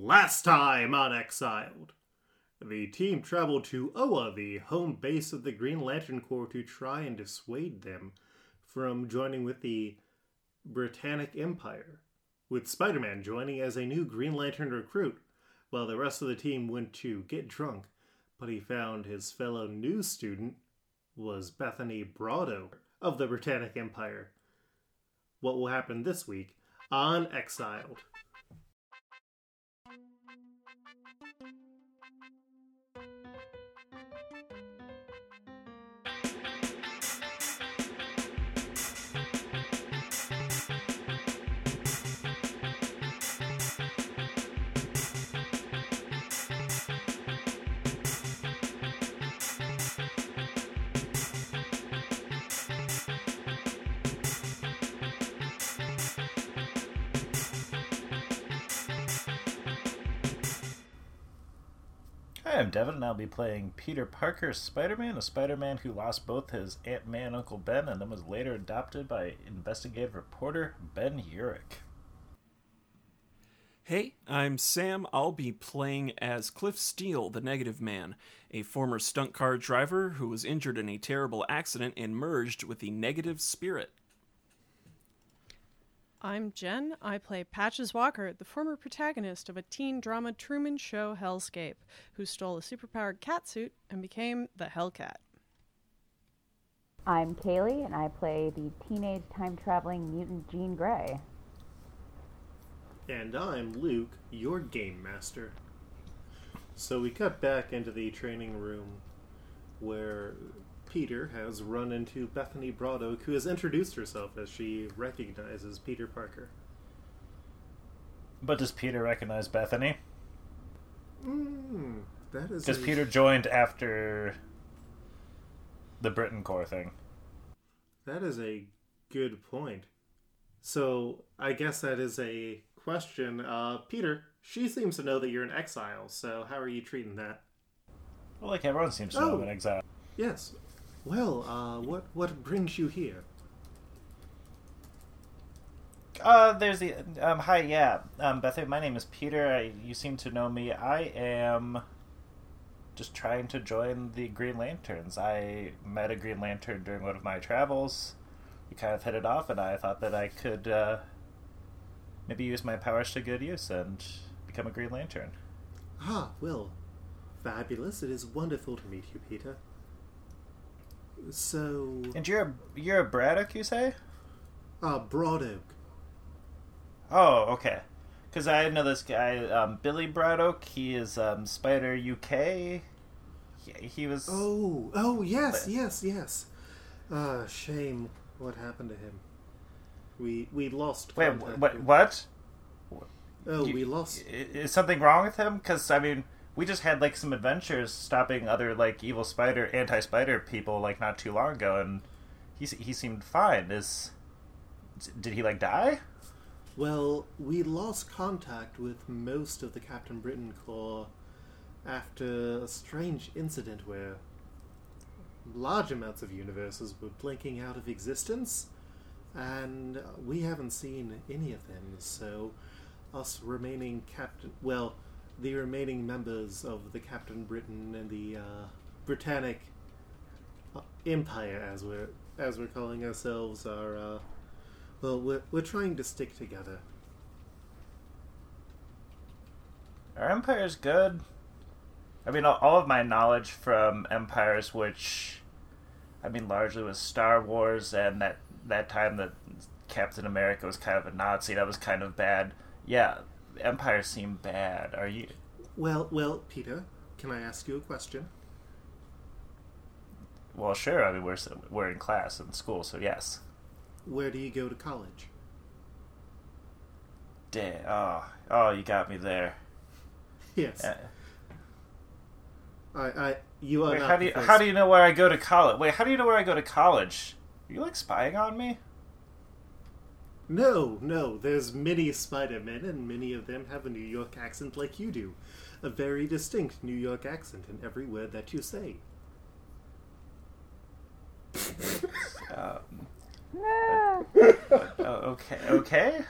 Last time on Exiled, the team traveled to Oa, the home base of the Green Lantern Corps, to try and dissuade them from joining with the Britannic Empire, with Spider Man joining as a new Green Lantern recruit, while the rest of the team went to get drunk, but he found his fellow new student was Bethany Brado of the Britannic Empire. What will happen this week on Exiled? I'm Devin, and I'll be playing Peter Parker Spider Man, a Spider Man who lost both his Aunt May and Uncle Ben and then was later adopted by investigative reporter Ben Urich. Hey, I'm Sam. I'll be playing as Cliff Steele, the Negative Man, a former stunt car driver who was injured in a terrible accident and merged with the Negative Spirit. I'm Jen. I play Patsy Walker, the former protagonist of a teen drama Truman Show hellscape, who stole a superpowered cat suit and became the Hellcat. I'm Kaylee, and I play the teenage time traveling mutant Jean Grey. And I'm Luke, your game master. So we cut back into the training room where Peter has run into Bethany Brado, who has introduced herself as she recognizes Peter Parker. But does Peter recognize Bethany? Mm, that is. Because a- Peter joined after the Britain Corps thing. That is a good point. So I guess that is a question. Uh, Peter, she seems to know that you're in exile. So how are you treating that? Well, like everyone seems to know I'm Oh. in exile. Yes. Well, uh, what what brings you here? Uh, there's the um. Hi, yeah. Um, Bethany, my name is Peter. I, you seem to know me. I am just trying to join the Green Lanterns. I met a Green Lantern during one of my travels. We kind of hit it off, and I thought that I could uh, maybe use my powers to good use and become a Green Lantern. Ah, well, fabulous. It is wonderful to meet you, Peter. So, And you're a, you're a Braddock, you say? uh, Broad Oak. Oh, okay. Because I know this guy, um, Billy Braddock. He is um, Spider UK. He, he was. Oh, oh, yes, yes, yes. Ah, shame what happened to him. We we lost. Wait, what? What? Oh, You- we lost. Is something wrong with him? Because I mean, we just had like some adventures stopping other like evil spider, anti-spider people like not too long ago, and he he seemed fine. Is did he like die? Well, we lost contact with most of the Captain Britain Corps after a strange incident where large amounts of universes were blinking out of existence, and we haven't seen any of them, so us remaining Captain. Well, the remaining members of the Captain Britain and the uh, Britannic uh, Empire, as we're as we're calling ourselves, are uh, well, we're we're trying to stick together. Our empire's good. I mean, all, all of my knowledge from empires, which I mean, largely was Star Wars, and that that time that Captain America was kind of a Nazi, that was kind of bad. Yeah, empires seem bad. Are you? Well, well, Peter, can I ask you a question? Well, sure. I mean, we're we're in class in school, so yes. Where do you go to college? Damn. Oh, oh, you got me there. Yes, Uh, I, I, you are wait, not how do you first- how do you know where I go to college? Wait, how do you know where I go to college? Are you like spying on me? No, no. There's many Spider-Men, and many of them have a New York accent like you do, a very distinct New York accent in every word that you say. Um, oh, okay, okay.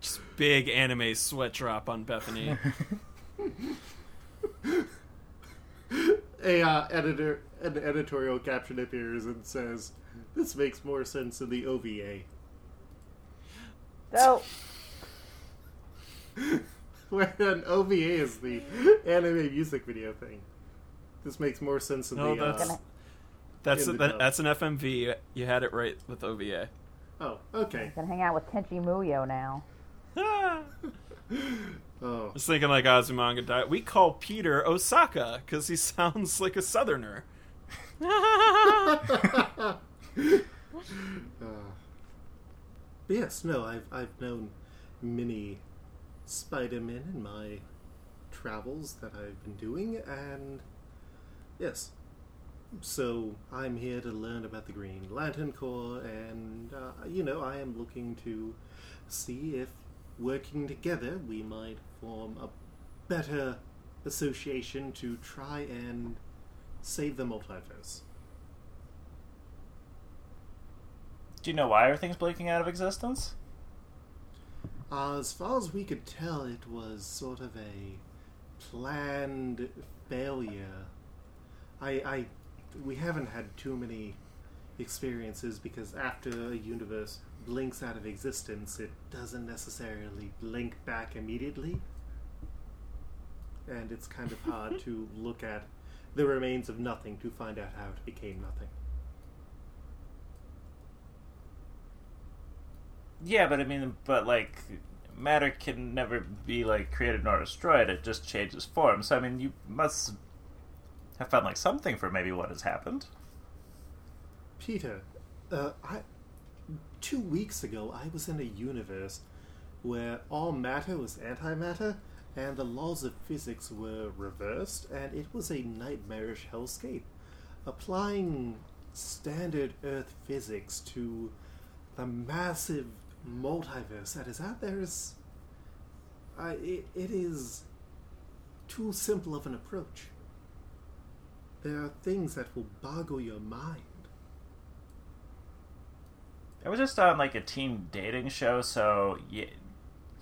Just big anime sweat drop on Bethany. A uh, editor, an editorial caption appears and says, "This makes more sense in the OVA." So, When an OVA is the anime music video thing. This makes more sense in No, the. that's Uh, that's In a, the that, that's an FMV. You had it right with OVA. oh, okay. gonna hang out with Tenchi Muyo now. Oh, I was thinking like Azumanga Daioh. We call Peter Osaka because he sounds like a southerner. uh, but yes, no, I've I've known many Spider-Men in my travels that I've been doing, and yes, so I'm here to learn about the Green Lantern Corps, and uh, you know, I am looking to see if working together we might form a better association to try and save the multiverse. Do you know why everything's blinking out of existence? Uh, as far as we could tell, it was sort of a planned failure. I, I, we haven't had too many experiences because after a universe blinks out of existence, it doesn't necessarily blink back immediately. And it's kind of hard to look at the remains of nothing to find out how it became nothing. Yeah, but I mean, but like, matter can never be like created nor destroyed. It just changes form. So I mean, you must have found like something for maybe what has happened. Peter, uh, I two weeks ago I was in a universe where all matter was antimatter and the laws of physics were reversed, and it was a nightmarish hellscape. Applying standard Earth physics to the massive multiverse that is out there is. I it, it is too simple of an approach. There are things that will boggle your mind. I was just on like a teen dating show, so yeah,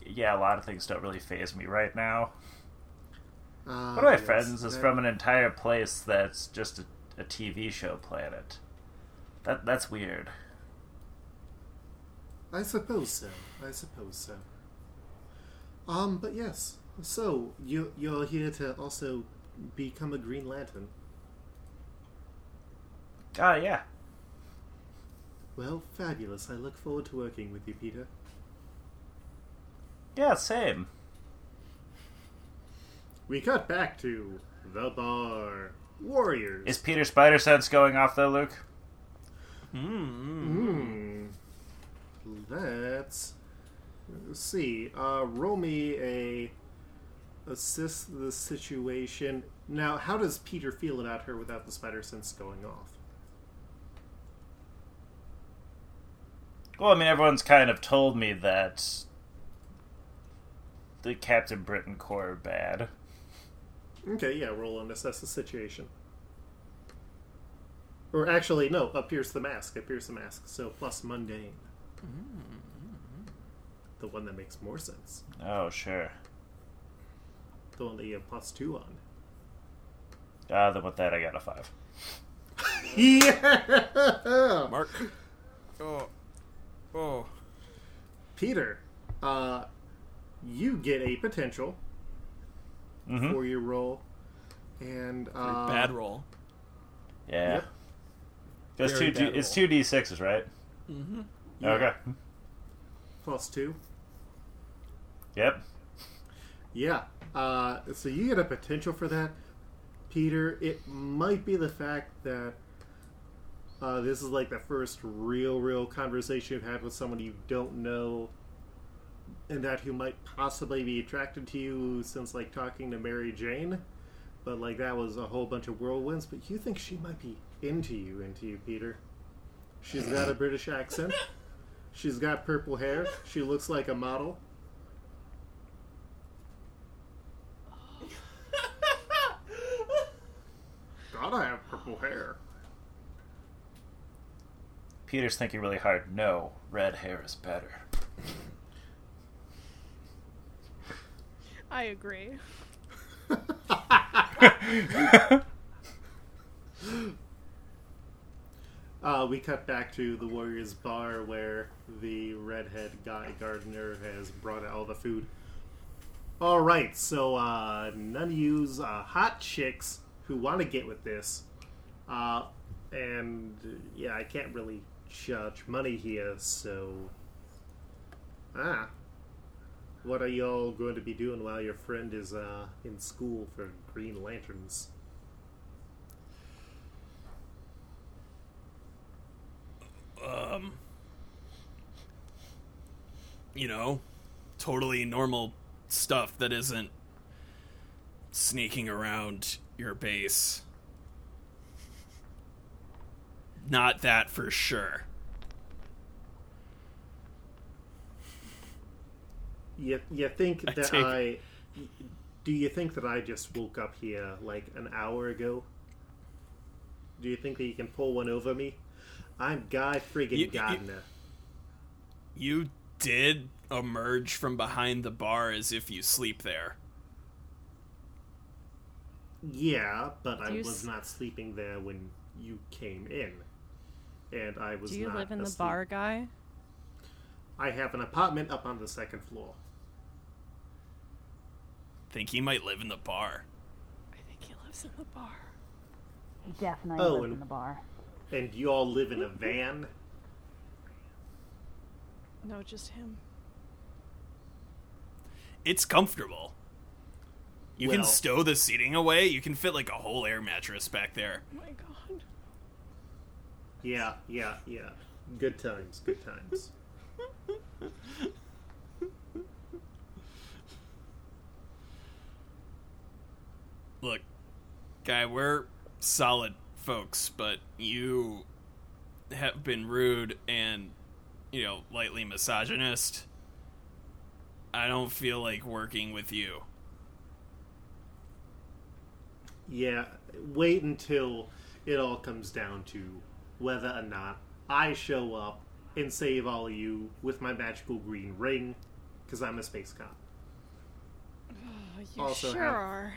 yeah, a lot of things don't really phase me right now. Ah, One of my yes, friends is that- from an entire place that's just a, a TV show planet. That that's weird. I suppose so. I suppose so. Um, but yes. So you you're here to also become a Green Lantern. Ah, yeah. Well, fabulous. I look forward to working with you, Peter. Yeah, same. We cut back to the bar. Warriors. Is Peter Spider Sense going off though, Luke? Mm. Hmm. Let's see. Uh, roll me a assess the situation. Now, how does Peter feel about her without the spider sense going off? Well, I mean, everyone's kind of told me that the Captain Britain Corps are bad. Okay, yeah, roll and assess the situation. Or actually, no, appears the mask. Appears the mask. So plus mundane. The one that makes more sense. Oh, sure. The one that you have plus two on. Ah, then with that, I got a five. Yeah! Mark. Oh. Oh. Peter, uh, you get a potential Mm-hmm. for your roll. And, uh. Bad roll. Yeah. Yep. It's two, D, it's two d sixes, right? Mm-hmm. Yeah, Okay. Plus two. Yep. Yeah. Uh, so you get a potential for that, Peter. It might be the fact that uh, this is like the first real, real conversation you've had with someone you don't know, and that who might possibly be attracted to you since like talking to Mary Jane. But like that was a whole bunch of whirlwinds. But you think she might be into you, into you, Peter. She's got a British accent. She's got purple hair. She looks like a model. Gotta have purple hair. Peter's thinking really hard. No, red hair is better. I agree. Uh, we cut back to the Warriors bar where the redhead Guy Gardner has brought out all the food. All right, so uh, none of yous uh, hot chicks who want to get with this, uh, and yeah, I can't really charge money here, so ah, what are y'all going to be doing while your friend is uh, in school for Green Lanterns? Um, you know, totally normal stuff that isn't sneaking around your base. Not that for sure. You, you think I that take- I. Do you think that I just woke up here like an hour ago? Do you think that you can pull one over me? I'm Guy friggin' You- you- Gardner. You did emerge from behind the bar as if you sleep there. Yeah, but I Do you was s- not sleeping there when you came in. And I was Do you not live in the bar, guy? I have an apartment up on the second floor. Think he might live in the bar. I think he lives in the bar. He definitely Oh, lives and- in the bar. And you all live in a van? No, just him. It's comfortable. You can stow the seating away. You can fit like a whole air mattress back there. Oh my god. Yeah, yeah, yeah. Good times, good times. Look, guy, we're solid folks, but you have been rude and, you know, lightly misogynist. I don't feel like working with you. Yeah, wait until it all comes down to whether or not I show up and save all of you with my magical green ring, because I'm a space cop. Oh, you Also sure have- are.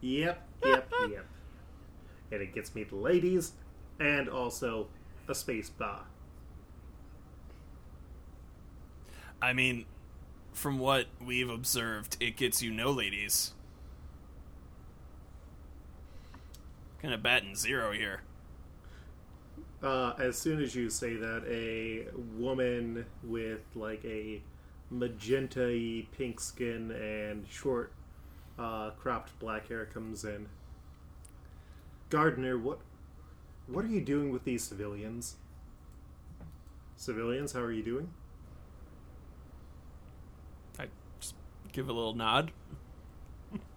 Yep, yep, yep. And it gets me the ladies, and also a space bar. I mean, from what we've observed, it gets you no ladies. Kind of batting zero here. Uh, as soon as you say that, a woman with like a magenta pink skin and short, uh, cropped black hair comes in. Gardner, what, what are you doing with these civilians? Civilians, how are you doing? I just give a little nod.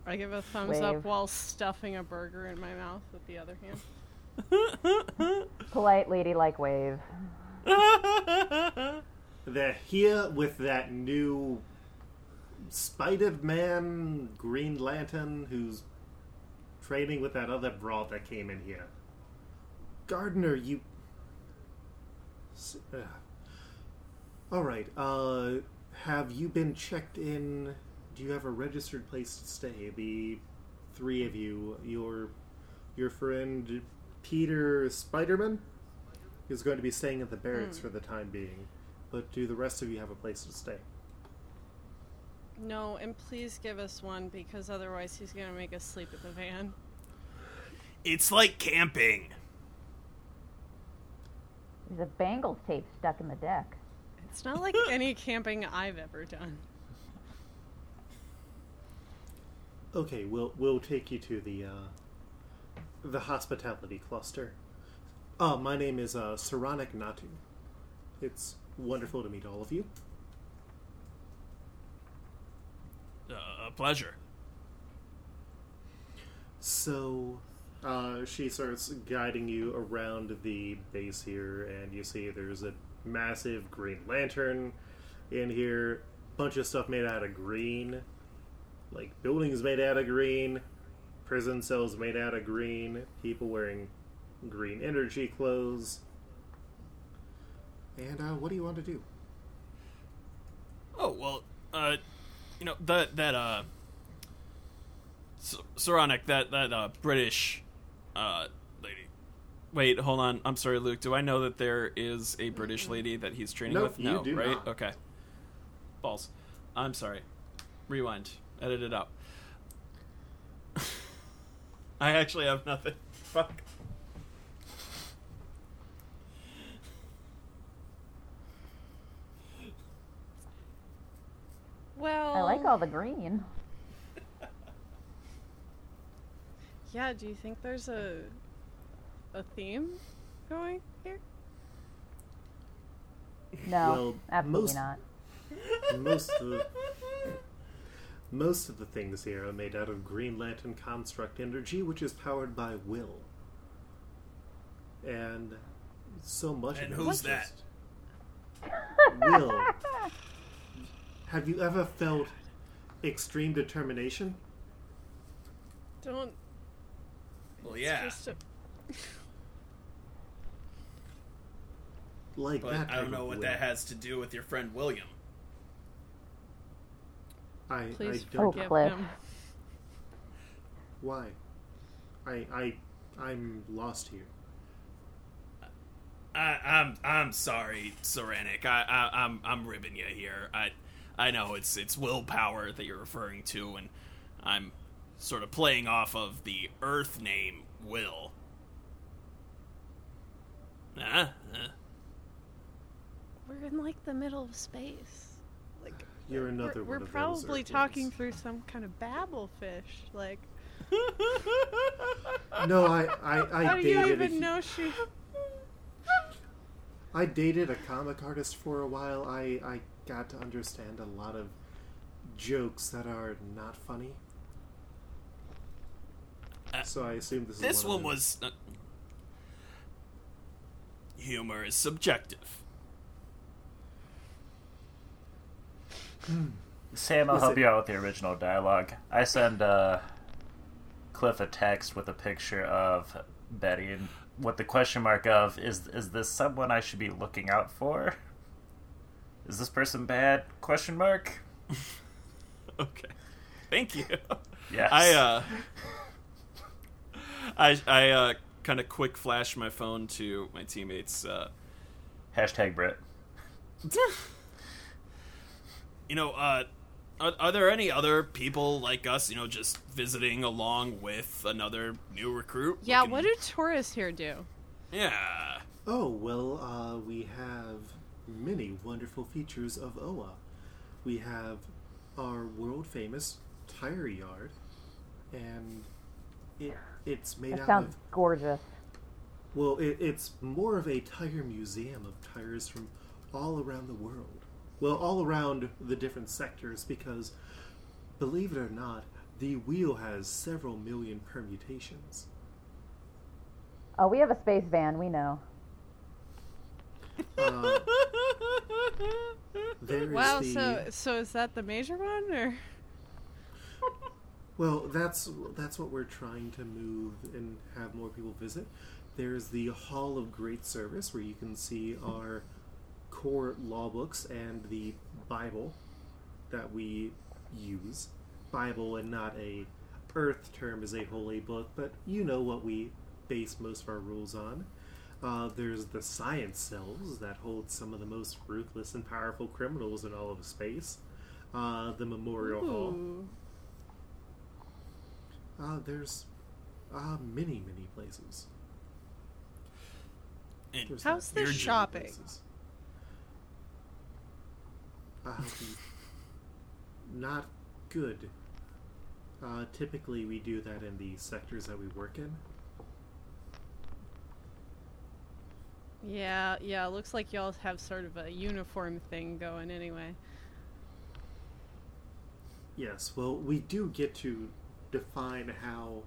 I give a thumbs up while stuffing a burger in my mouth with the other hand. Polite lady like wave. They're here with that new Spider Man Green Lantern who's training with that other broad that came in here. Gardner, you. Uh. Alright, uh, have you been checked in? Do you have a registered place to stay? The three of you, your your friend Peter Spiderman is going to be staying at the barracks for the time being. But do the rest of you have a place to stay? No, and please give us one because otherwise he's gonna make us sleep in the van. It's like camping. There's a bangle tape stuck in the deck. It's not like any camping I've ever done. Okay, we'll we'll take you to the uh, the hospitality cluster. Uh, my name is uh, Soranik Natu. It's wonderful to meet all of you. Uh, a pleasure. So, uh, she starts guiding you around the base here, and you see there's a massive green lantern in here. Bunch of stuff made out of green, like buildings made out of green, prison cells made out of green, people wearing green energy clothes. And uh, what do you want to do? Oh well, uh, you know that that uh, Soranik, that that uh British uh lady. Wait, hold on. I'm sorry, Luke. Do I know that there is a British lady that he's training Nope, with? you No, do right? not. Okay. Balls. I'm sorry. Rewind. Edit it out. I actually have nothing. Fuck. Well, I like all the green. Yeah, do you think there's a a theme going here? No, Well, absolutely most- not. most of the, most of the things here are made out of Green Lantern construct energy, which is powered by will. And so much And of who's that? Will. Have you ever felt extreme determination? Don't. Well, it's yeah. just a- Like But that I don't know what will. that has to do with your friend William. I, Please I don't. Oh, forgive Cliff. him. Why? I I I'm lost here. I, I'm I'm sorry, Soranik. I, I I'm I'm ribbing you here. I I know it's it's willpower that you're referring to, and I'm sort of playing off of the Earth name Will. Uh, uh, We're in like the middle of space. Like You're another we're, one we're of probably those talking Earthlings. through some kind of Babel fish. Like, No, I I, I how do you dated a even know she? I dated a comic artist for a while. I, I got to understand a lot of jokes that are not funny. Uh, so I assume this is this one, one was. Uh, humor is subjective. Sam, I'll help Listen. you out with the original dialogue. I send uh, Cliff a text with a picture of Betty and what the question mark of is is this someone I should be looking out for? Is this person bad? Question mark. Okay, thank you. Yes. I uh, I I uh, kind of quick flash my phone to my teammates. Uh, Hashtag Brit. you know, uh, are, are there any other people like us? You know, just visiting along with another new recruit? Yeah, looking- what do tourists here do? Yeah. Oh, well, uh, we have many wonderful features of OA. We have our world famous tire yard, and it, it's made That out sounds of gorgeous. Well, it, it's more of a tire museum of tires from all around the world. Well, all around the different sectors, because, believe it or not, the wheel has several million permutations. Oh, we have a space van. We know. Uh, Wow, the, so so is that the major one or? Well, that's that's what we're trying to move and have more people visit. There's the Hall of Great Service where you can see our core law books and the Bible that we use. Bible and not a Earth term is a holy book, but you know what we base most of our rules on. Uh, there's the science cells that hold some of the most ruthless and powerful criminals in all of space. Uh, the Memorial Hall. Uh, there's uh, many, many places. And There's How's not the shopping? places. Uh, not good. Uh, typically, we do that in the sectors that we work in. Yeah, yeah. It looks like y'all have sort of a uniform thing going anyway. Yes, well, we do get to define how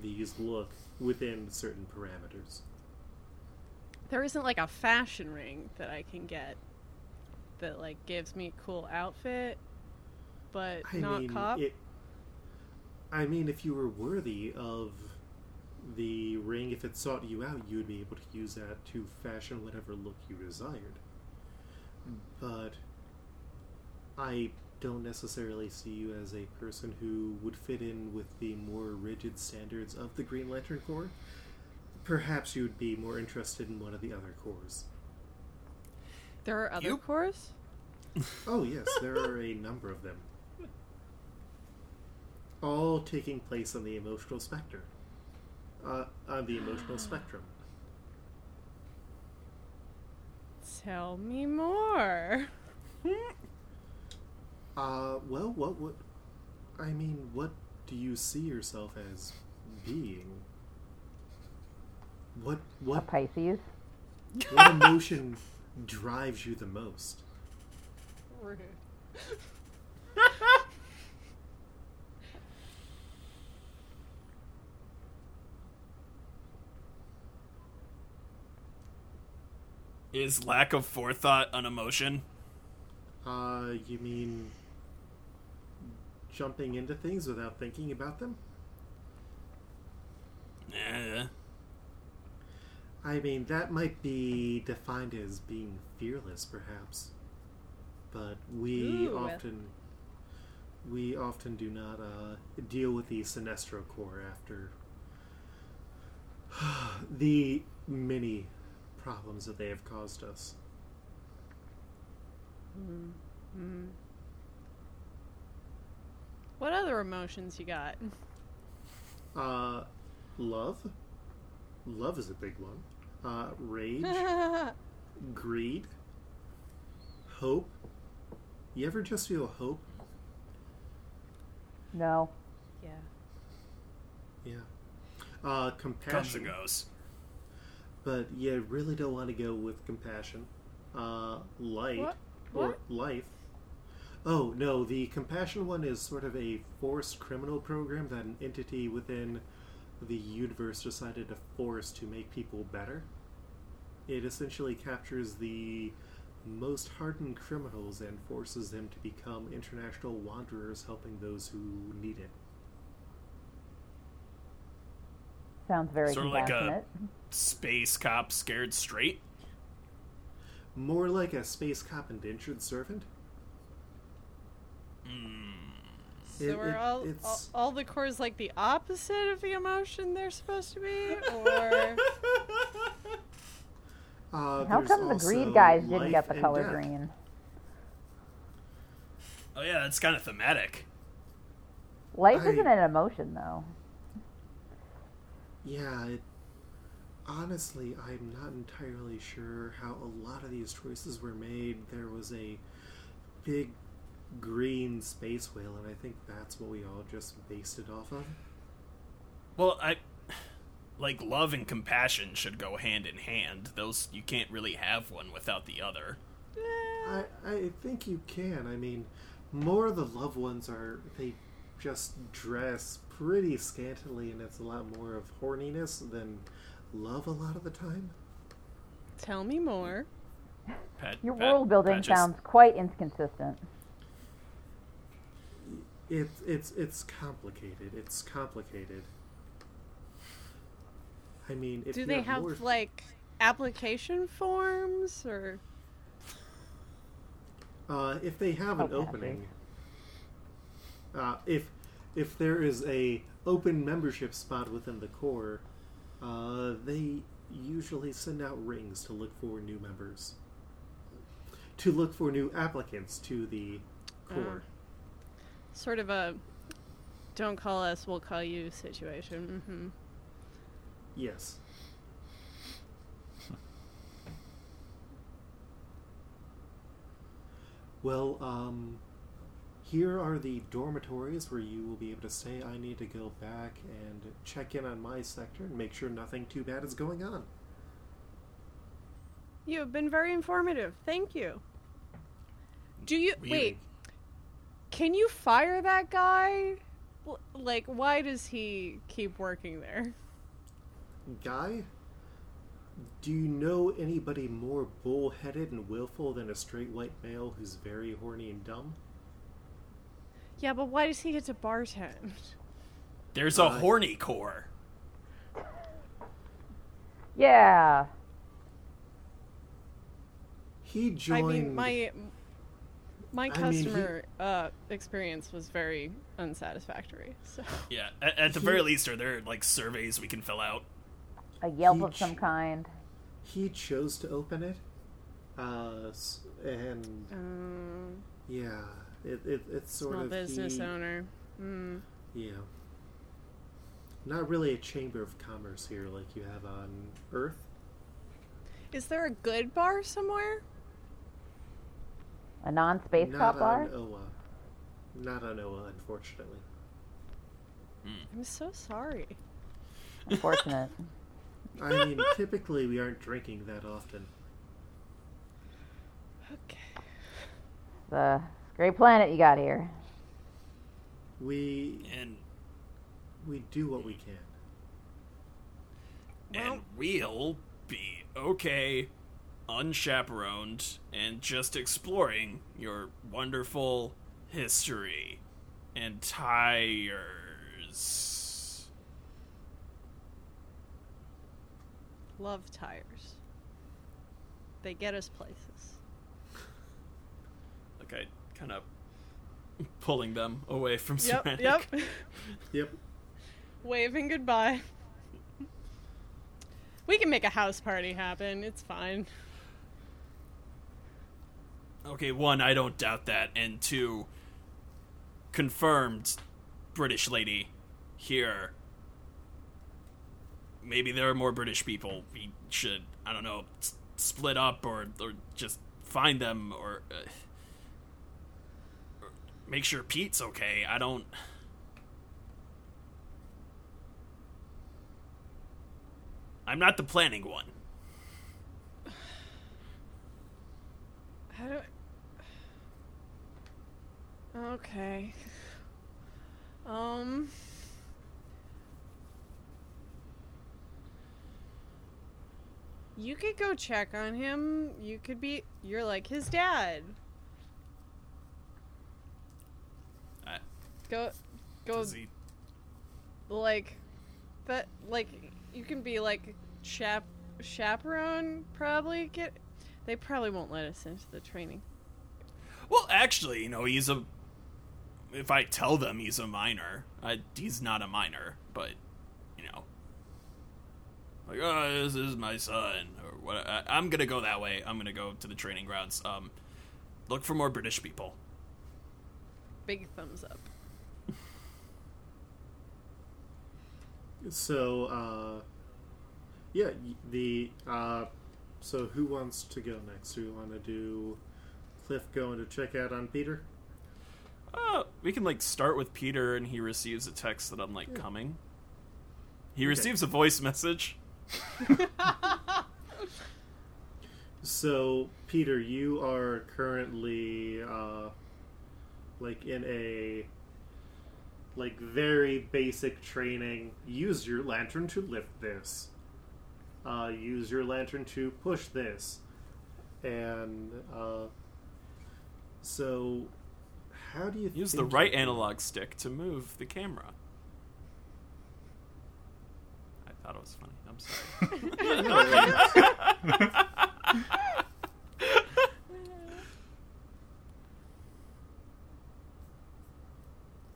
these look within certain parameters. There isn't like a fashion ring that I can get that like gives me a cool outfit, but I not mean, cop. it. I mean, if you were worthy of the ring, if it sought you out, you would be able to use that to fashion whatever look you desired. But I don't necessarily see you as a person who would fit in with the more rigid standards of the Green Lantern Corps. Perhaps you would be more interested in one of the other corps. There are other You- corps? Oh, yes, there are a number of them. All taking place on the emotional spectrum. Uh, on the emotional spectrum. Tell me more. Uh, well, what would. I mean, what do you see yourself as being? What A what Pisces. what emotion drives you the most? Rude. Is lack of forethought an emotion? Uh, you mean jumping into things without thinking about them? Eh. I mean, that might be defined as being fearless, perhaps. But we Ooh. often we often do not uh, deal with the Sinestro Corps after the many problems that they have caused us. What other emotions you got? Uh, love. Love is a big one. Uh, rage, greed, hope. You ever just feel hope? No. yeah. Yeah. Uh, Comes compassion. and goes. But you really don't want to go with compassion. Uh, light. What? Or What? life. Oh, no, the compassion one is sort of a forced criminal program that an entity within the universe decided to force to make people better. It essentially captures the most hardened criminals and forces them to become international wanderers helping those who need it. Sounds very Sort of like a- Space cop scared straight? More like a space cop indentured servant. So It- are it- all, all it's- all the corps like the opposite of the emotion they're supposed to be, or Uh, How come the also greed guys didn't get the color death. green? Oh yeah, that's kind of thematic. Life I- isn't an emotion, though. Yeah, it, honestly, I'm not entirely sure how a lot of these choices were made. There was a big green space whale, and I think that's what we all just based it off of. Well, I like love and compassion should go hand in hand. Those you can't really have one without the other. Eh. I, I think you can. I mean, more of the loved ones are, they just dress pretty scantily, and it's a lot more of horniness than love a lot of the time. tell me more. Pat, Your Pat- world building Pat just- sounds quite inconsistent. It's it's it's complicated. It's complicated. I mean, if Do they have, have more, like application forms or? uh, if they have an Oh, opening, uh, if if there is a open membership spot within the corps, uh, they usually send out rings to look for new members, to look for new applicants to the corps. Sort of a don't call us, we'll call you situation. hmm Yes. Well, um, here are the dormitories where you will be able to say, I need to go back and check in on my sector and make sure nothing too bad is going on. You have been very informative. Thank you. Do you We- wait? Can you fire that guy? Like, why does he keep working there? Guy, do you know anybody more bullheaded and willful than a straight white male who's very horny and dumb? Yeah, but why does he get to bartend? There's a horny corps. Yeah. He joined. I mean, my My I mean, he- customer uh, experience was very unsatisfactory. So Yeah, at, at the very least, are there like surveys we can fill out? A Yelp of Peach. some kind. He chose to open it, uh, and um, yeah, it, it it's sort small of business he- owner. Mm. Yeah. Not really a chamber of commerce here like you have on Earth. Is there a good bar somewhere? A non-space Not cop bar. on Oa. Not on Oa, unfortunately. I'm so sorry. Unfortunate. I mean, typically we aren't drinking that often. Okay. the great planet you got here. We And we do what we can. and we'll be okay, unchaperoned, and just exploring your wonderful history and tires. Love tires. They get us places. Like I kind of pulling them away from Yep. Soranik. Yep. Yep. Waving goodbye. We can make a house party happen. It's fine. Okay, one, I don't doubt that, and two, confirmed British lady here. Maybe there are more British people. We should, I don't know, s- split up or or just find them or, uh, or make sure Pete's okay. I don't. I'm not the planning one. How do I... Okay. Um. You could go check on him. You could be. You're like his dad. I, Go. Go. he- Like. That. Like. You can be like. Chap. Chaperone, probably. Get. They probably won't let us into the training. Well, actually, you know, he's a. If I tell them he's a minor, I, he's not a minor, but you know, like, oh, this is my son, or what? I, I'm gonna go that way. I'm gonna go to the training grounds. Um, look for more British people. Big thumbs up. So, uh, yeah, the uh, so who wants to go next? Do we want to do Cliff going to check out on Peter? Uh, we can like start with Peter, and he receives a text that I'm like coming. He receives a voice message. So, Peter, you are currently uh, like in a like very basic training. Use your lantern to lift this. Uh, use your lantern to push this, and uh, so how do you Use the right you- analog stick to move the camera. I thought it was funny. I'm sorry.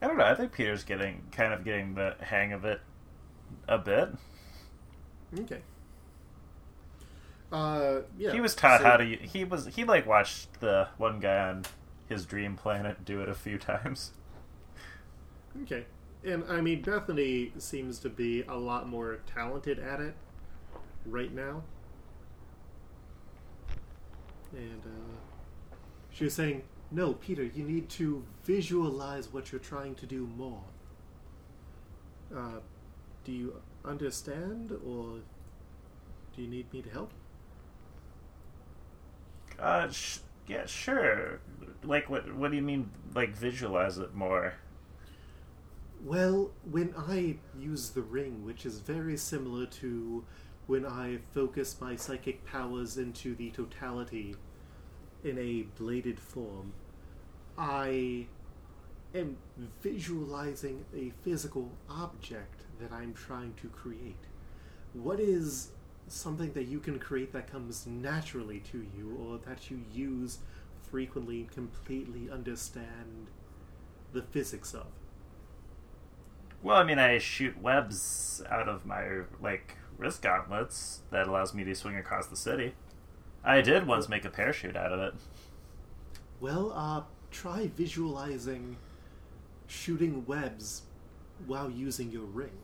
I don't know. I think Peter's getting kind of getting the hang of it a bit. Okay. Uh, yeah. he was taught so- how to. He was he like watched the one guy on his dream planet do it a few times. Okay. And I mean, Bethany seems to be a lot more talented at it right now. And uh, she was saying, No, Peter, you need to visualize what you're trying to do more. Uh, do you understand, or do you need me to help? Uh, sh- yeah, sure. Like, what? What do you mean? Like, visualize it more? Well, when I use the ring, which is very similar to when I focus my psychic powers into the totality in a bladed form, I am visualizing a physical object that I'm trying to create. What is something that you can create that comes naturally to you or that you use frequently and completely understand the physics of. Well, I mean, I shoot webs out of my like wrist gauntlets that allows me to swing across the city. I did once make a parachute out of it. Well, uh, try visualizing shooting webs while using your ring.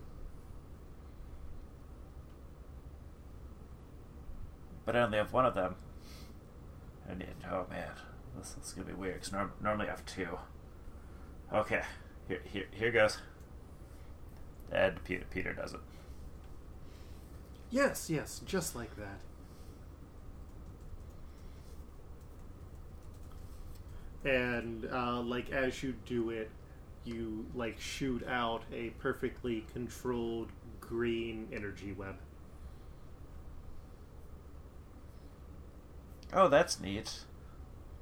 But I only have one of them. Need. Oh man, this, this is gonna be weird. Cause norm, normally I have two. Okay, here, here, here goes. And Peter, Peter does it. Yes, yes, just like that. And uh, like as you do it, you like shoot out a perfectly controlled green energy web. Oh, that's neat.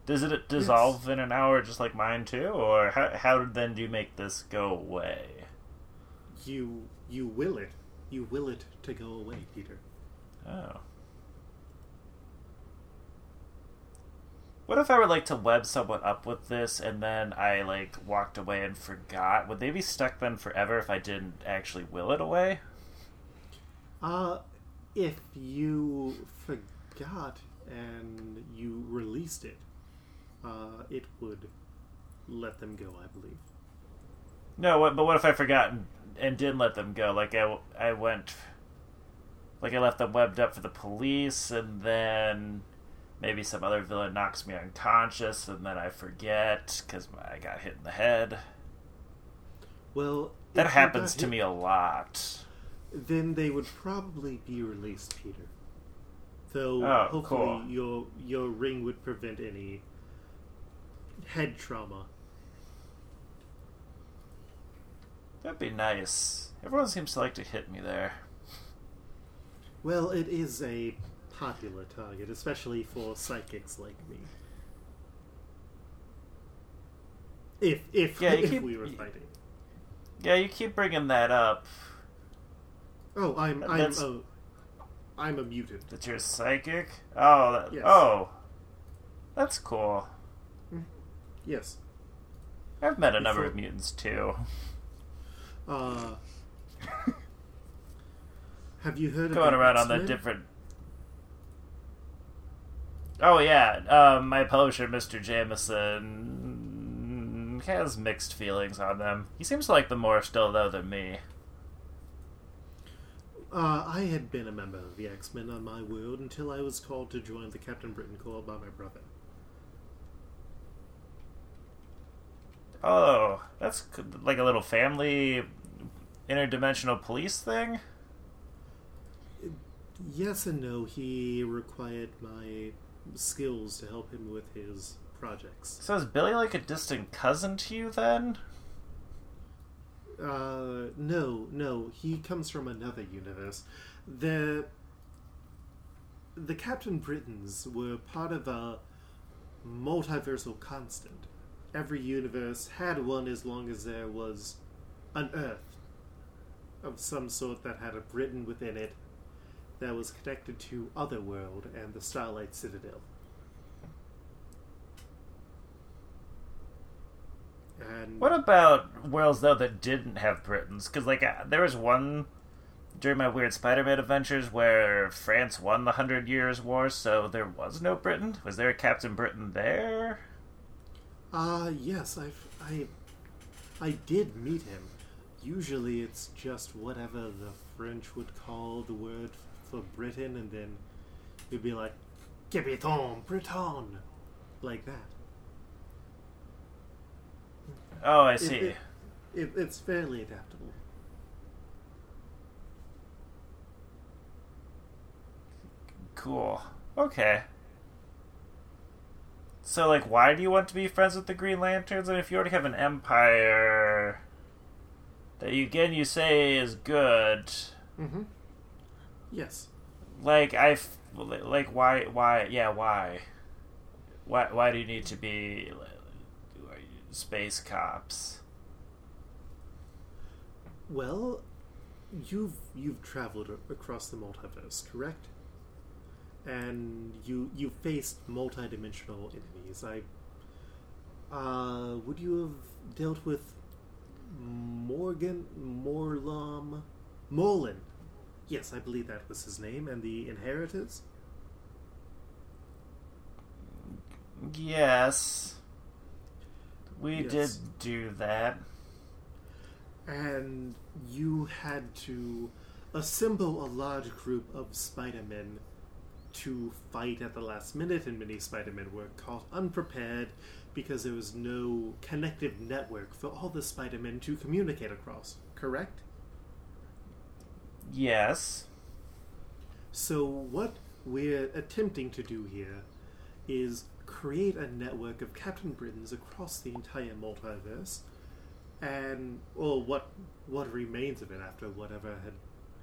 Does it dissolve in an hour just like mine too, or how how then do you make this go away? You you will it. You will it to go away, Peter. Oh. What if I were like to web someone up with this and then I like walked away and forgot? Would they be stuck then forever if I didn't actually will it away? Uh if you forgot and you released it, uh, it would let them go, I believe. No, what, but what if I forgot and, and didn't let them go? Like I, I went, like I left them webbed up for the police, and then maybe some other villain knocks me unconscious, and then I forget because I got hit in the head. Well, That happens to hit, me a lot. Then they would probably be released, Peter. Though Oh, hopefully cool. your your ring would prevent any head trauma. That'd be nice. Everyone seems to like to hit me there. Well, it is a popular target, especially for psychics like me. If if, Yeah, if keep- we were fighting. Yeah, you keep bringing that up. Oh, I'm I'm That's- a I'm a mutant. That you're psychic. Oh, that, Yes. oh, that's cool. Yes. I've met a number Before- of mutants too. Uh, have you heard going around on the different. Oh yeah, um, my publisher, Mr. Jameson, has mixed feelings on them. He seems to like them more still though than me. Uh, I had been a member of the X Men on my world until I was called to join the Captain Britain Corps by my brother. Oh, that's like a little family interdimensional police thing. Yes and no. He required my skills to help him with his projects. So is Billy like a distant cousin to you then? Uh, no, no. He comes from another universe. The the Captain Britons were part of a multiversal constant. Every universe had one as long as there was an Earth of some sort that had a Britain within it that was connected to Otherworld and the Starlight Citadel. And What about worlds though that didn't have Britons? Because like uh, there was one during my weird Spider-Man adventures where France won the Hundred Years' War, so there was no Britain. Was there a Captain Britain there? Uh yes, I've I I did meet him. Usually it's just whatever the French would call the word for Britain and then you'd be like Capitaine Breton like that. Oh, I It- see. it- it, it's fairly adaptable. Cool. Okay. So, like, why do you want to be friends with the Green Lanterns? And if you already have an empire that you again you say is good, Mm-hmm. Yes. like I, like why, why, yeah, why, why, why do you need to be space cops? Well, you've you've traveled across the multiverse, correct? and you you faced multi-dimensional enemies. I uh, would you have dealt with Morgan Morlam Molin? Yes, I believe that was his name, and the Inheritors. Yes. We Yes. did do that. and you had to assemble a large group of Spider-Men to fight at the last minute, and many Spider-Men were caught unprepared because there was no connective network for all the Spider-Men to communicate across. Correct? Yes. So what we're attempting to do here is create a network of Captain Britons across the entire multiverse, and or what what remains of it after whatever had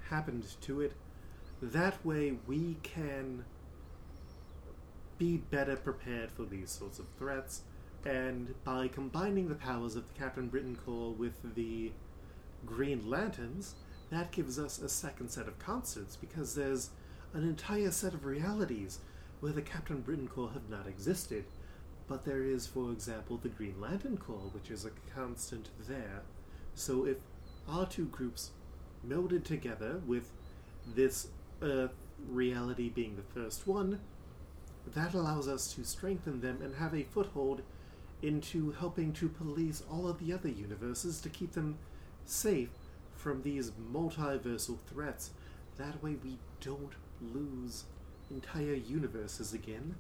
happened to it. That way, we can be better prepared for these sorts of threats, and by combining the powers of the Captain Britain Corps with the Green Lanterns, that gives us a second set of constants because there's an entire set of realities where the Captain Britain Corps have not existed. But there is, for example, the Green Lantern Corps, which is a constant there. So if our two groups melded together with this Earth reality being the first one, that allows us to strengthen them and have a foothold into helping to police all of the other universes to keep them safe from these multiversal threats. That way we don't lose entire universes again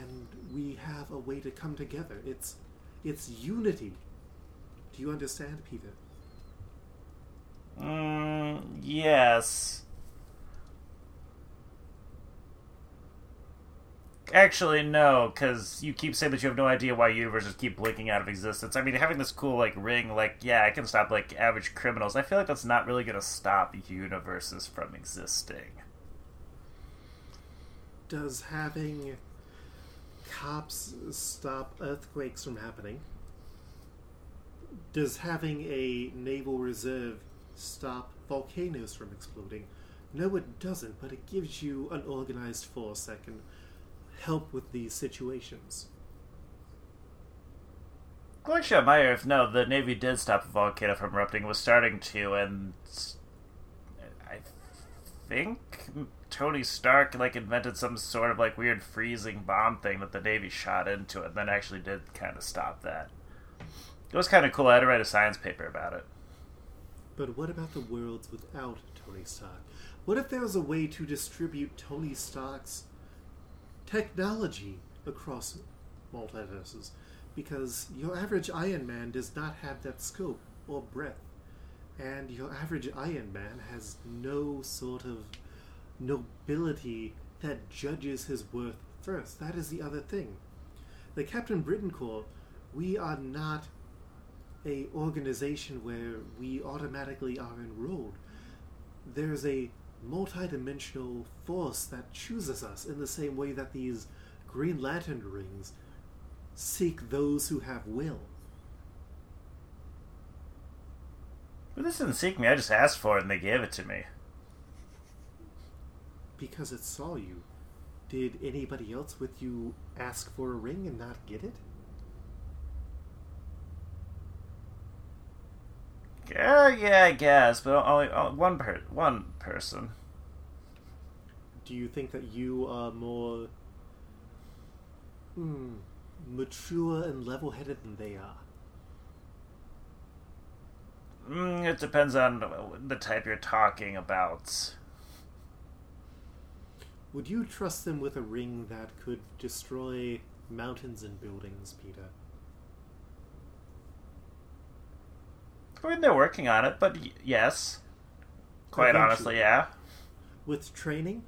and we have a way to come together. It's it's unity. Do you understand, Peter? Mm, yes. Actually, no, because you keep saying that you have no idea why universes keep blinking out of existence. I mean, having this cool, like, ring, like, yeah, I can stop, like, average criminals. I feel like that's not really going to stop universes from existing. Does having cops stop earthquakes from happening? Does having a naval reserve stop volcanoes from exploding? No, it doesn't, but it gives you an organized force that can help with these situations. On my earth, no, the Navy did stop a volcano from erupting. It was starting to, and I think Tony Stark like invented some sort of like weird freezing bomb thing that the Navy shot into it, and then actually did kind of stop that. It was kind of cool. I had to write a science paper about it. But what about the worlds without Tony Stark? What if there was a way to distribute Tony Stark's technology across multiverses? Because your average Iron Man does not have that scope or breadth. And your average Iron Man has no sort of nobility that judges his worth first. That is the other thing. The Captain Britain Corps, we are not a organization where we automatically are enrolled. There's a multidimensional force that chooses us in the same way that these Green Lantern rings seek those who have will. But this didn't seek me. I just asked for it, and they gave it to me. Because it saw you. Did anybody else with you ask for a ring and not get it? Yeah, yeah, I guess, but only uh, one per one person. Do you think that you are more hmm, mature and level headed than they are? Mm, it depends on the type you're talking about. Would you trust them with a ring that could destroy mountains and buildings, Peter? I mean, they're working on it, but y- yes. Quite Eventually. honestly, yeah. With training?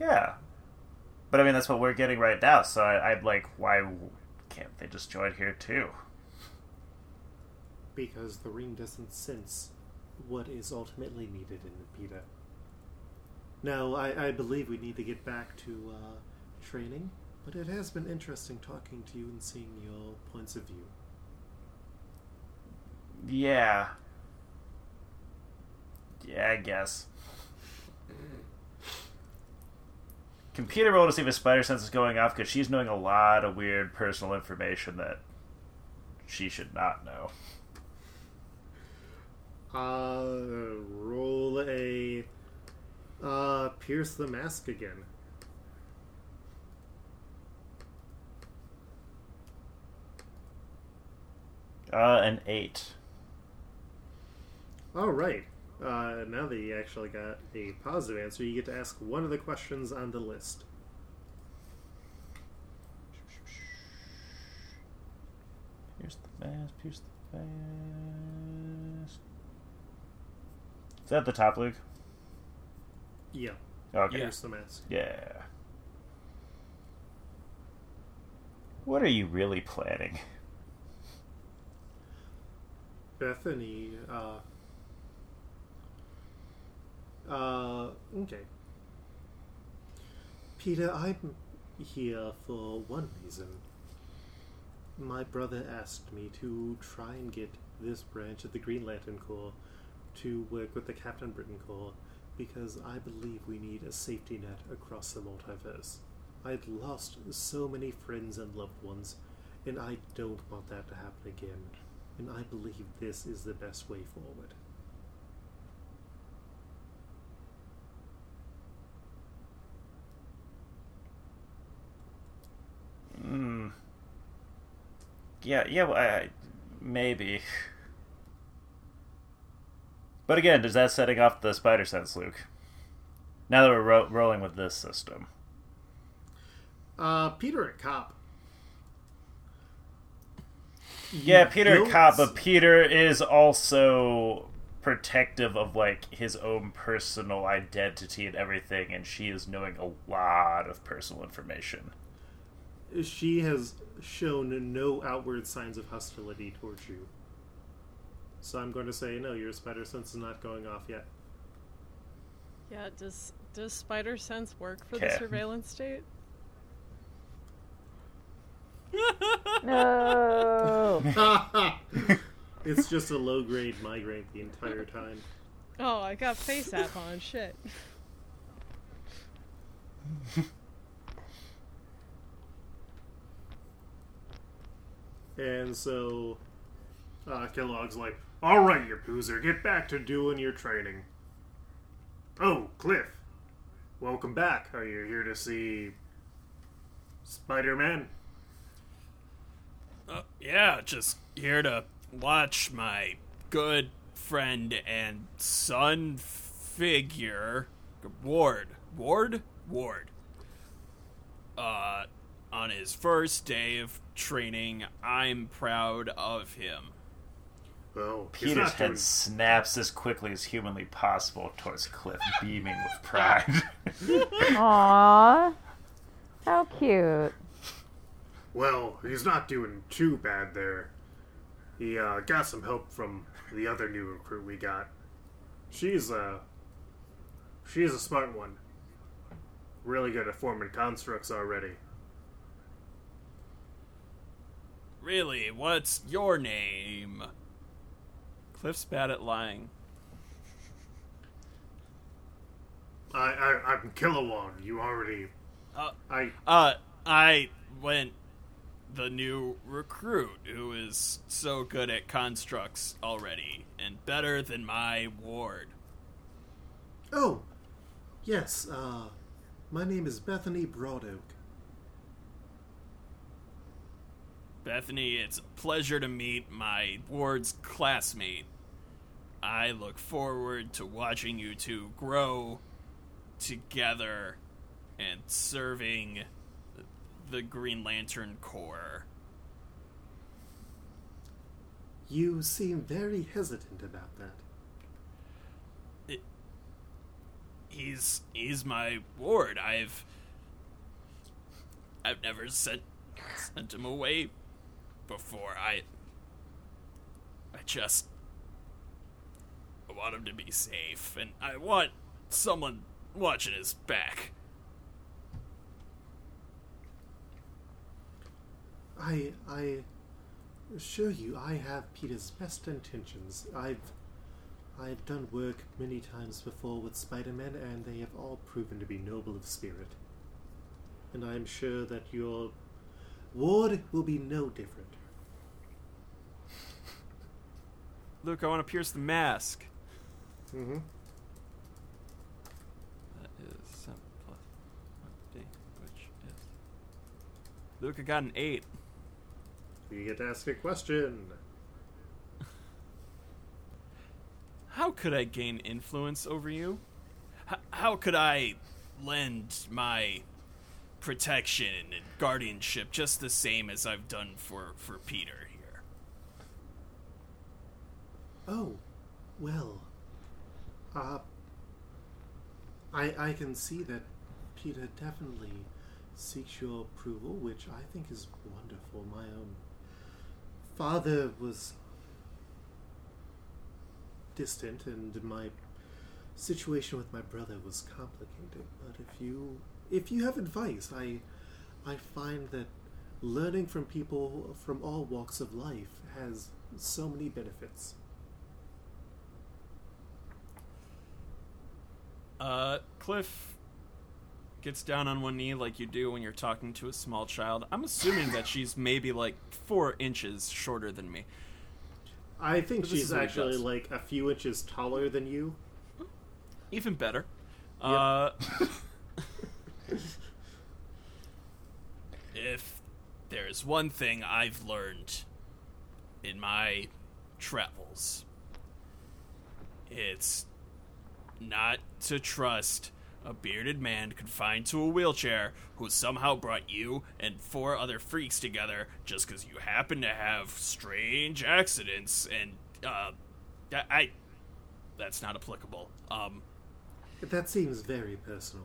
Yeah. But I mean, that's what we're getting right now, so I, I'm like, why can't they just join here too? Because the ring doesn't sense what is ultimately needed in the Peter. Now, I, I believe we need to get back to uh, training, but it has been interesting talking to you and seeing your points of view. Yeah. Yeah, I guess. Computer roll to see if his spider sense is going off? Because she's knowing a lot of weird personal information that she should not know. Uh, roll a uh, pierce the mask again. Uh, an eight. All right. Uh, now that you actually got a positive answer, you get to ask one of the questions on the list. Pierce the mask. Pierce the mask. Is that the top, Luke? Yeah, Okay. pierce the mask. Yeah. What are you really planning? Bethany, uh, uh, okay. Peter, I'm here for one reason. My brother asked me to try and get this branch of the Green Lantern Corps to work with the Captain Britain Corps because I believe we need a safety net across the multiverse. I've lost so many friends and loved ones, and I don't want that to happen again. And I believe this is the best way forward. Yeah, yeah, well, I, maybe. But again, is that setting off the spider sense, Luke? Now that we're ro- rolling with this system. Uh, Peter a cop. Yeah, Peter don't cop, but Peter is also protective of like his own personal identity and everything, and she is knowing a lot of personal information. She has shown no outward signs of hostility towards you. So I'm going to say no. Your spider sense is not going off yet. Yeah, does does spider sense work for the surveillance state? No. it's just a low grade migraine the entire time. Oh, I got face app on. Shit. And so, uh, Kilowog's like, "All right, you poozer, get back to doing your training." Oh, Cliff, welcome back. Are you here to see Spider-Man? Uh, yeah, just here to watch my good friend and son figure, Ward. Ward? Ward. Uh, on his first day of training, I'm proud of him. Oh, he's Peter's head doing- snaps as quickly as humanly possible towards Cliff, beaming with pride. Aww. How cute. Well, he's not doing too bad there. He uh, got some help from the other new recruit we got. She's uh, she's a smart one. Really good at forming constructs already. Really, what's your name? Cliff's bad at lying. I, I I'm Kilowog. You already. Uh, I Uh, I went the new recruit who is so good at constructs already and better than my ward. oh, yes. Uh, my name is Bethany Broadoak. Bethany, it's a pleasure to meet my ward's classmate. I look forward to watching you two grow together and serving the Green Lantern Corps. You seem very hesitant about that. he's he's my ward. I've I've never sent sent him away before. I I just I want him to be safe, and I want someone watching his back. I I assure you, I have Peter's best intentions. I've I've done work many times before with Spider-Man, and they have all proven to be noble of spirit. and I'm sure that your ward will be no different. Luke, I want to pierce the mask. Mm-hmm. That is seven plus one D, which is. Luke, I got an eight. You get to ask a question. How could I gain influence over you? H- how could I lend my protection and guardianship just the same as I've done for, for Peter here? Oh, well. Uh, I I can see that Peter definitely seeks your approval, which I think is wonderful. My own father was distant, and my situation with my brother was complicated. But if you if you have advice, I I find that learning from people from all walks of life has so many benefits. Uh, Cliff gets down on one knee like you do when you're talking to a small child. I'm assuming that she's maybe like four inches shorter than me. I think But she's is what he actually like a few inches taller than you. Even better. Uh, if there's one thing I've learned in my travels, it's not to trust a bearded man confined to a wheelchair who somehow brought you and four other freaks together just because you happen to have strange accidents and uh I, that's not applicable um That seems very personal.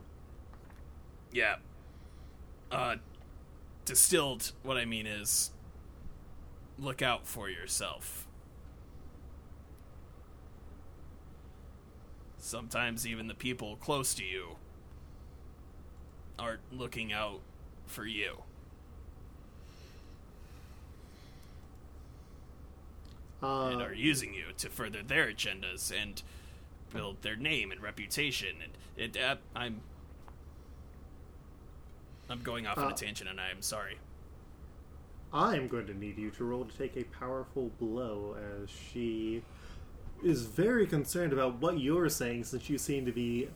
yeah. Uh, distilled, what I mean is look out for yourself. Sometimes even the people close to you aren't looking out for you. Uh, and are using you to further their agendas and build their name and reputation. And it, uh, I'm, I'm going off on Uh, a tangent, and I am sorry. I'm going to need you to roll to take a powerful blow as she is very concerned about what you're saying since you seem to be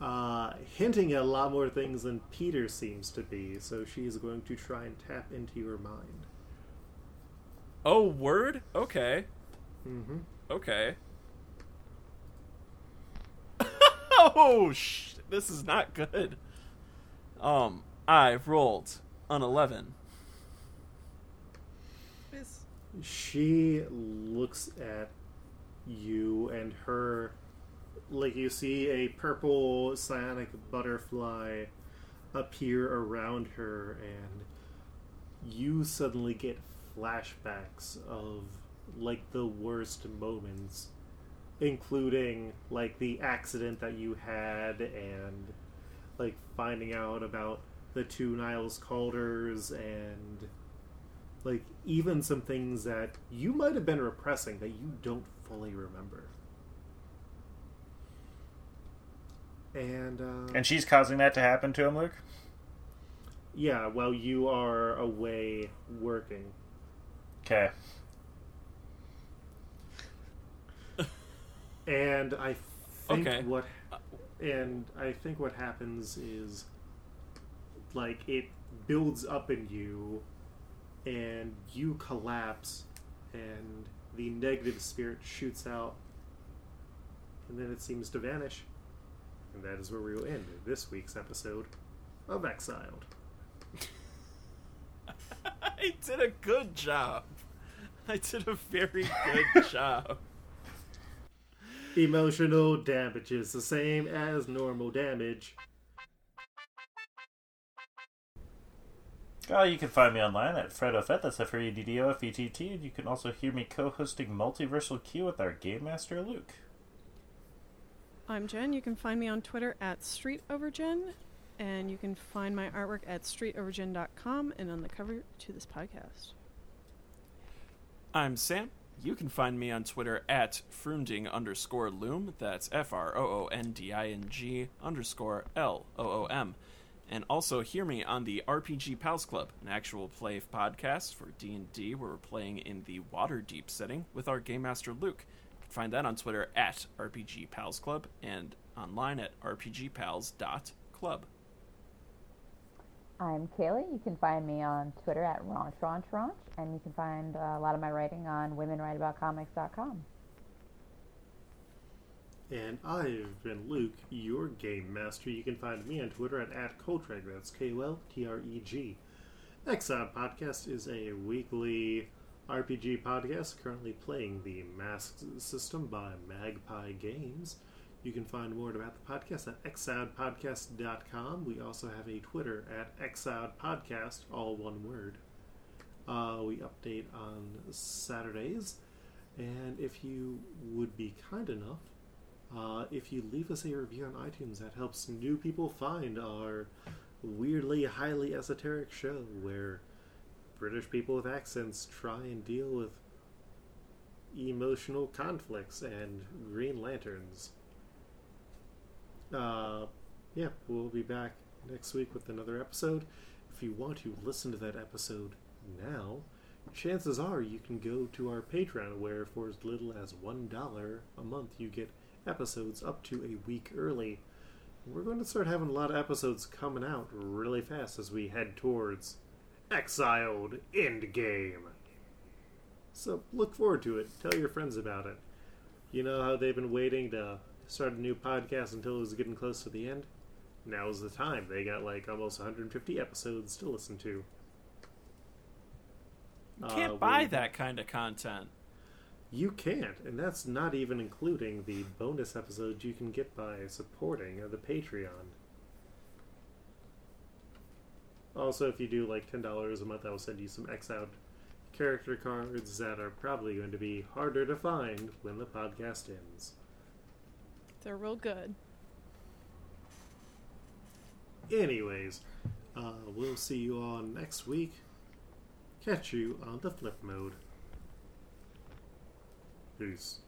uh, hinting at a lot more things than Peter seems to be. So she is going to try and tap into your mind. Oh, word? Okay, Mm-hmm. okay. oh, sh! This is not good. Um, I've rolled an eleven. She looks at you and her like you see a purple psionic butterfly appear around her and you suddenly get flashbacks of like the worst moments including like the accident that you had and like finding out about the two Niles Caulders and like even some things that you might have been repressing that you don't fully remember. And uh, And she's causing that to happen to him, Luke? yeah, while you are away working, Okay. and I think Okay. what and I think what happens is like it builds up in you and you collapse and the negative spirit shoots out and then it seems to vanish and that is where we will end this week's episode of exiled I did a good job. I did a very good job. emotional damage is the same as normal damage Oh, you can find me online at FreddoFett, that's F R E D D O F E T T, and you can also hear me co hosting Multiversal Q with our Game Master Luke. I'm Jen. You can find me on Twitter at StreetOverGen, and you can find my artwork at StreetOverGen.com and on the cover to this podcast. I'm Sam. You can find me on Twitter at Froonding underscore Loom. That's F R O O N D I N G underscore L O O M. and also hear me on the RPG Pals Club, an actual play podcast for D&D where we're playing in the Waterdeep setting with our game master Luke. You can find that on Twitter at RPG Pals Club and online at rpgpals.club. I'm Kaylee. You can find me on Twitter at Raunch Raunch Raunch, and you can find uh, a lot of my writing on womenwriteaboutcomics.com. And I've been Luke, your game master. You can find me on Twitter at, at Koltreg. That's K O L T R E G. Exile Podcast is a weekly RPG podcast currently playing the Masks system by Magpie Games. You can find more about the podcast at exilpodcast.com. We also have a Twitter at exilpodcast, all one word. Uh, we update on Saturdays. And if you would be kind enough, uh, if you leave us a review on iTunes, that helps new people find our weirdly highly esoteric show where British people with accents try and deal with emotional conflicts and Green Lanterns. Uh, yeah, we'll be back next week with another episode. If you want to listen to that episode now, chances are you can go to our Patreon, where for as little as $1 a month you get episodes up to a week early. We're going to start having a lot of episodes coming out really fast as we head towards Exiled Endgame. So look forward to it. Tell your friends about it. You know how they've been waiting to start a new podcast until it was getting close to the end? Now's the time. They got like almost 150 episodes to listen to. You can't Uh, buy that kind of content. You can't, and that's not even including the bonus episodes you can get by supporting the Patreon. Also, if you do like ten dollars a month, I will send you some X out character cards that are probably going to be harder to find when the podcast ends. They're real good. Anyways, uh, we'll see you all next week. Catch you on the flip mode. Peace.